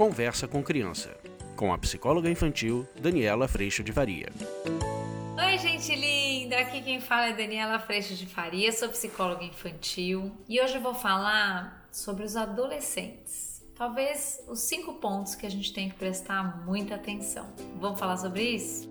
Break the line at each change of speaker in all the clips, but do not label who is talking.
Conversa com Criança, com a psicóloga infantil Daniela Freixo de Faria.
Oi, gente linda! Aqui quem fala é Daniela Freixo de Faria, sou psicóloga infantil e hoje eu vou falar sobre os adolescentes. Talvez os cinco pontos que a gente tem que prestar muita atenção. Vamos falar sobre isso?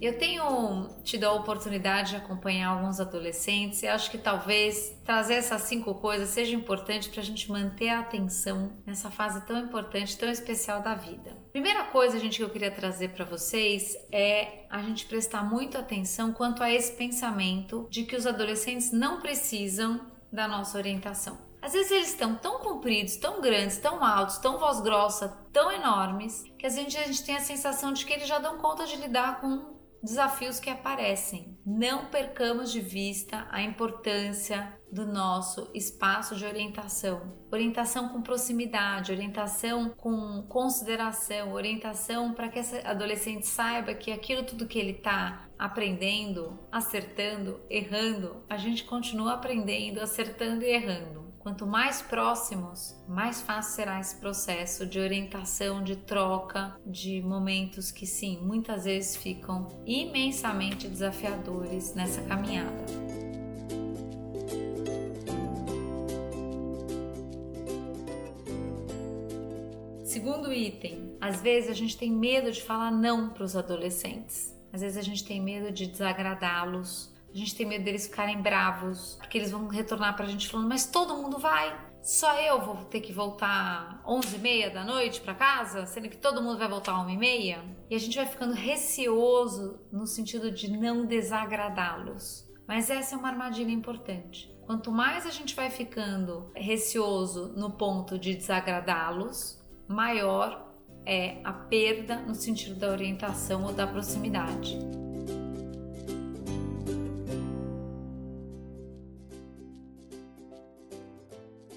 Eu tenho tido a oportunidade de acompanhar alguns adolescentes e acho que talvez trazer essas cinco coisas seja importante para a gente manter a atenção nessa fase tão importante, tão especial da vida. Primeira coisa, gente, que eu queria trazer para vocês é a gente prestar muita atenção quanto a esse pensamento de que os adolescentes não precisam da nossa orientação. Às vezes eles estão tão compridos, tão grandes, tão altos, tão voz grossa, tão enormes, que a gente, a gente tem a sensação de que eles já dão conta de lidar com desafios que aparecem. Não percamos de vista a importância do nosso espaço de orientação. Orientação com proximidade, orientação com consideração, orientação para que esse adolescente saiba que aquilo tudo que ele está aprendendo, acertando, errando, a gente continua aprendendo, acertando e errando. Quanto mais próximos, mais fácil será esse processo de orientação, de troca, de momentos que sim, muitas vezes ficam imensamente desafiadores nessa caminhada. Segundo item, às vezes a gente tem medo de falar não para os adolescentes. Às vezes a gente tem medo de desagradá-los, a gente tem medo deles ficarem bravos, porque eles vão retornar pra gente falando: Mas todo mundo vai? Só eu vou ter que voltar 11 e meia da noite para casa, sendo que todo mundo vai voltar 1 e meia? E a gente vai ficando receoso no sentido de não desagradá-los. Mas essa é uma armadilha importante. Quanto mais a gente vai ficando receoso no ponto de desagradá-los, maior é a perda no sentido da orientação ou da proximidade.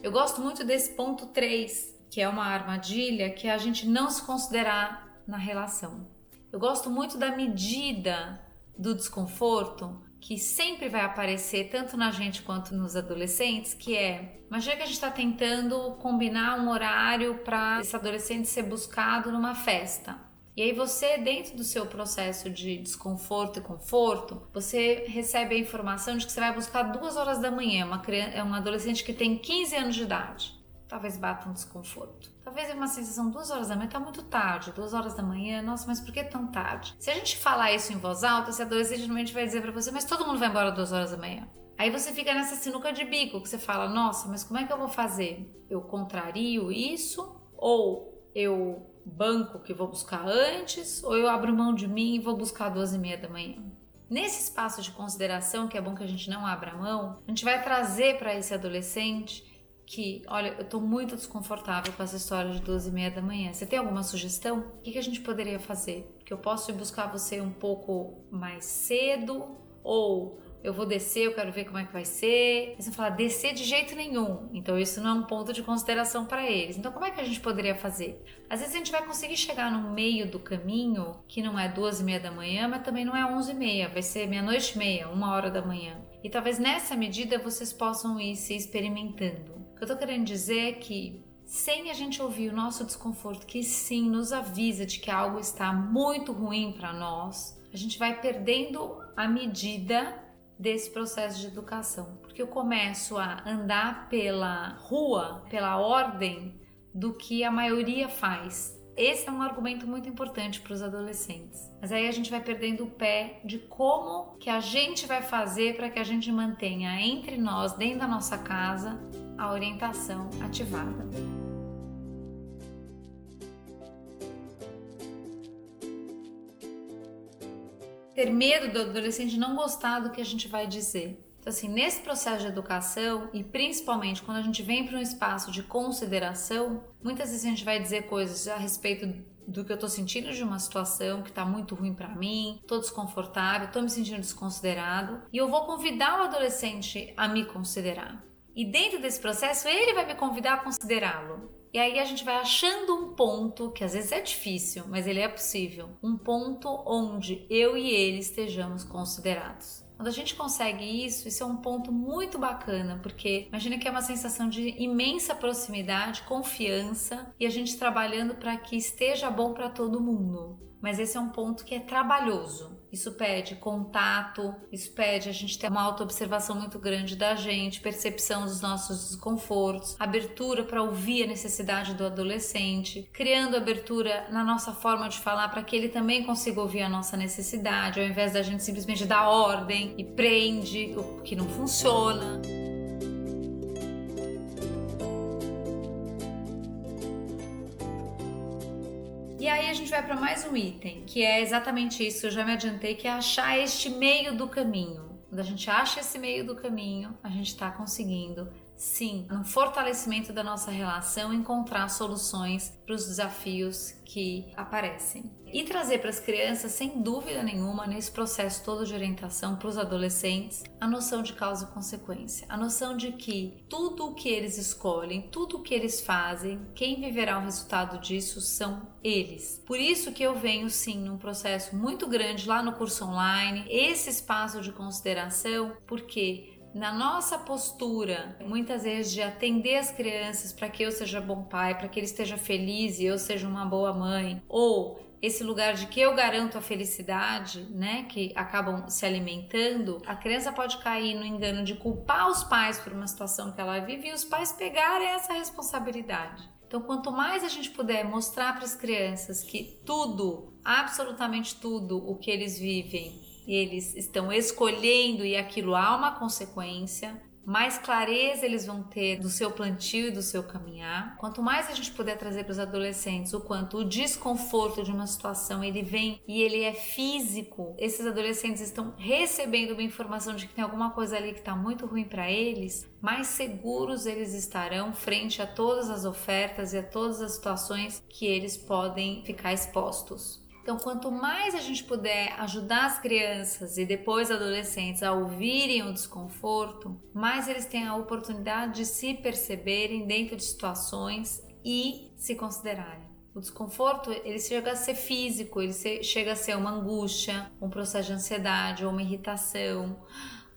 Eu gosto muito desse ponto 3, que é uma armadilha que é a gente não se considerar na relação. Eu gosto muito da medida do desconforto que sempre vai aparecer tanto na gente quanto nos adolescentes, que é, imagina que a gente está tentando combinar um horário para esse adolescente ser buscado numa festa. E aí você, dentro do seu processo de desconforto e conforto, você recebe a informação de que você vai buscar duas horas da manhã, uma, criança, é uma adolescente que tem 15 anos de idade. Talvez bata um desconforto. Talvez é uma sensação, duas horas da manhã tá muito tarde, duas horas da manhã, nossa, mas por que tão tarde? Se a gente falar isso em voz alta, esse adolescente normalmente vai dizer para você, mas todo mundo vai embora duas horas da manhã. Aí você fica nessa sinuca de bico, que você fala, nossa, mas como é que eu vou fazer? Eu contrario isso ou eu banco que vou buscar antes ou eu abro mão de mim e vou buscar duas e meia da manhã? Nesse espaço de consideração, que é bom que a gente não abra mão, a gente vai trazer para esse adolescente que, olha, eu tô muito desconfortável com essa história de duas e meia da manhã. Você tem alguma sugestão? O que, que a gente poderia fazer? Que eu posso ir buscar você um pouco mais cedo ou eu vou descer, eu quero ver como é que vai ser. Você fala, descer de jeito nenhum. Então isso não é um ponto de consideração para eles. Então como é que a gente poderia fazer? Às vezes a gente vai conseguir chegar no meio do caminho, que não é duas e meia da manhã, mas também não é onze e meia, vai ser meia-noite e meia, uma hora da manhã. E talvez nessa medida vocês possam ir se experimentando. O que eu tô querendo dizer é que sem a gente ouvir o nosso desconforto, que sim nos avisa de que algo está muito ruim para nós, a gente vai perdendo a medida desse processo de educação, porque eu começo a andar pela rua, pela ordem do que a maioria faz. Esse é um argumento muito importante para os adolescentes. Mas aí a gente vai perdendo o pé de como que a gente vai fazer para que a gente mantenha entre nós, dentro da nossa casa, a orientação ativada. Ter medo do adolescente não gostar do que a gente vai dizer. Então, assim, nesse processo de educação, e principalmente quando a gente vem para um espaço de consideração, muitas vezes a gente vai dizer coisas a respeito do que eu tô sentindo de uma situação que tá muito ruim para mim, tô desconfortável, tô me sentindo desconsiderado, e eu vou convidar o adolescente a me considerar. E dentro desse processo, ele vai me convidar a considerá-lo. E aí a gente vai achando um ponto, que às vezes é difícil, mas ele é possível, um ponto onde eu e ele estejamos considerados. Quando a gente consegue isso, isso é um ponto muito bacana, porque imagina que é uma sensação de imensa proximidade, confiança e a gente trabalhando para que esteja bom para todo mundo mas esse é um ponto que é trabalhoso. Isso pede contato, isso pede a gente ter uma autoobservação muito grande da gente, percepção dos nossos desconfortos, abertura para ouvir a necessidade do adolescente, criando abertura na nossa forma de falar para que ele também consiga ouvir a nossa necessidade, ao invés da gente simplesmente dar ordem e prende o que não funciona. Vai para mais um item, que é exatamente isso, eu já me adiantei, que é achar este meio do caminho. Quando a gente acha esse meio do caminho, a gente está conseguindo sim, no fortalecimento da nossa relação, encontrar soluções para os desafios que aparecem. E trazer para as crianças, sem dúvida nenhuma, nesse processo todo de orientação para os adolescentes, a noção de causa e consequência, a noção de que tudo o que eles escolhem, tudo o que eles fazem, quem viverá o resultado disso são eles. Por isso que eu venho sim num processo muito grande lá no curso online, esse espaço de consideração, porque na nossa postura, muitas vezes de atender as crianças para que eu seja bom pai, para que ele esteja feliz e eu seja uma boa mãe, ou esse lugar de que eu garanto a felicidade, né, que acabam se alimentando, a criança pode cair no engano de culpar os pais por uma situação que ela vive e os pais pegarem essa responsabilidade. Então, quanto mais a gente puder mostrar para as crianças que tudo, absolutamente tudo o que eles vivem eles estão escolhendo e aquilo há uma consequência, mais clareza eles vão ter do seu plantio e do seu caminhar. Quanto mais a gente puder trazer para os adolescentes o quanto o desconforto de uma situação ele vem e ele é físico, esses adolescentes estão recebendo uma informação de que tem alguma coisa ali que está muito ruim para eles, mais seguros eles estarão frente a todas as ofertas e a todas as situações que eles podem ficar expostos. Então, quanto mais a gente puder ajudar as crianças e depois adolescentes a ouvirem o desconforto, mais eles têm a oportunidade de se perceberem dentro de situações e se considerarem. O desconforto, ele chega a ser físico, ele chega a ser uma angústia, um processo de ansiedade ou uma irritação,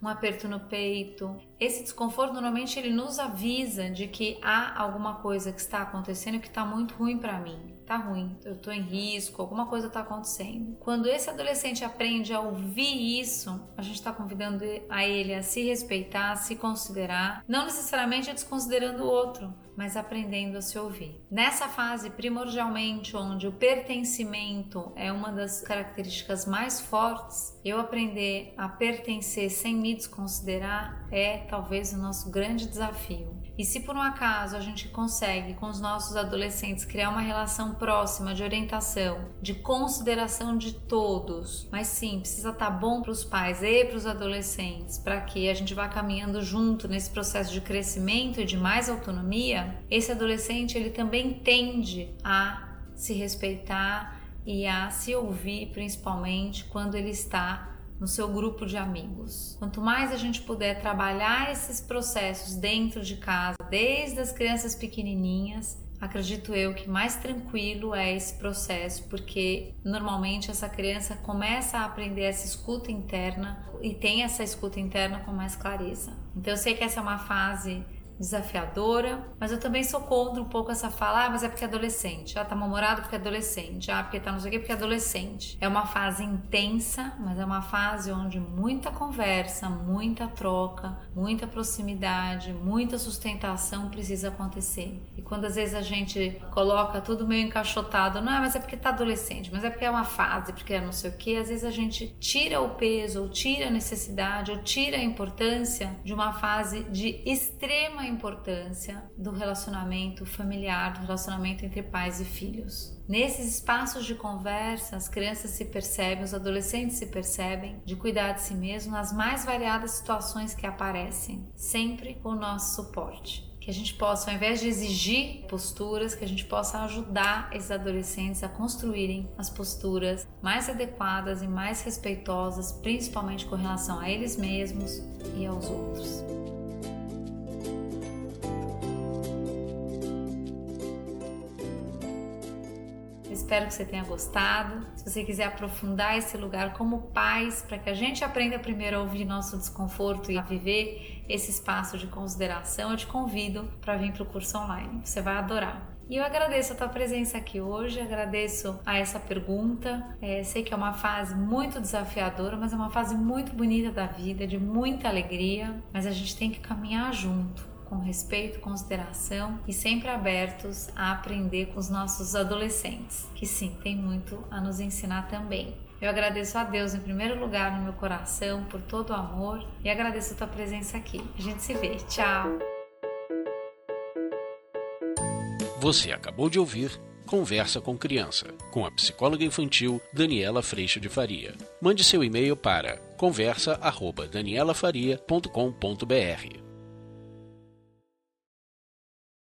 um aperto no peito. Esse desconforto normalmente ele nos avisa de que há alguma coisa que está acontecendo que está muito ruim para mim tá ruim, eu tô em risco, alguma coisa tá acontecendo. Quando esse adolescente aprende a ouvir isso, a gente está convidando a ele a se respeitar, a se considerar, não necessariamente desconsiderando o outro, mas aprendendo a se ouvir. Nessa fase, primordialmente, onde o pertencimento é uma das características mais fortes, eu aprender a pertencer sem me desconsiderar é talvez o nosso grande desafio. E se por um acaso a gente consegue com os nossos adolescentes criar uma relação próxima de orientação, de consideração de todos, mas sim, precisa estar tá bom para os pais e para os adolescentes, para que a gente vá caminhando junto nesse processo de crescimento e de mais autonomia, esse adolescente ele também tende a se respeitar e a se ouvir, principalmente quando ele está no seu grupo de amigos. Quanto mais a gente puder trabalhar esses processos dentro de casa, desde as crianças pequenininhas, acredito eu que mais tranquilo é esse processo, porque normalmente essa criança começa a aprender essa escuta interna e tem essa escuta interna com mais clareza. Então eu sei que essa é uma fase desafiadora, mas eu também sou contra um pouco essa fala, ah, mas é porque é adolescente, ah, tá mal-humorado porque é adolescente, ah, porque tá não sei o que porque é adolescente. É uma fase intensa, mas é uma fase onde muita conversa, muita troca, muita proximidade, muita sustentação precisa acontecer. E quando às vezes a gente coloca tudo meio encaixotado, não é, mas é porque tá adolescente, mas é porque é uma fase, porque é não sei o que, às vezes a gente tira o peso, ou tira a necessidade, ou tira a importância de uma fase de extrema importância do relacionamento familiar, do relacionamento entre pais e filhos. Nesses espaços de conversa, as crianças se percebem, os adolescentes se percebem de cuidar de si mesmo nas mais variadas situações que aparecem, sempre com o nosso suporte que a gente possa, ao invés de exigir posturas, que a gente possa ajudar esses adolescentes a construírem as posturas mais adequadas e mais respeitosas, principalmente com relação a eles mesmos e aos outros. Espero que você tenha gostado. Se você quiser aprofundar esse lugar como pais, para que a gente aprenda primeiro a ouvir nosso desconforto e a viver esse espaço de consideração, eu te convido para vir para o curso online. Você vai adorar. E eu agradeço a tua presença aqui hoje, agradeço a essa pergunta. É, sei que é uma fase muito desafiadora, mas é uma fase muito bonita da vida, de muita alegria. Mas a gente tem que caminhar junto, com respeito, consideração e sempre abertos a aprender com os nossos adolescentes, que sim, tem muito a nos ensinar também. Eu agradeço a Deus em primeiro lugar no meu coração por todo o amor e agradeço a tua presença aqui. A gente se vê. Tchau.
Você acabou de ouvir Conversa com Criança, com a psicóloga infantil Daniela Freixo de Faria. Mande seu e-mail para conversa@danielafaria.com.br.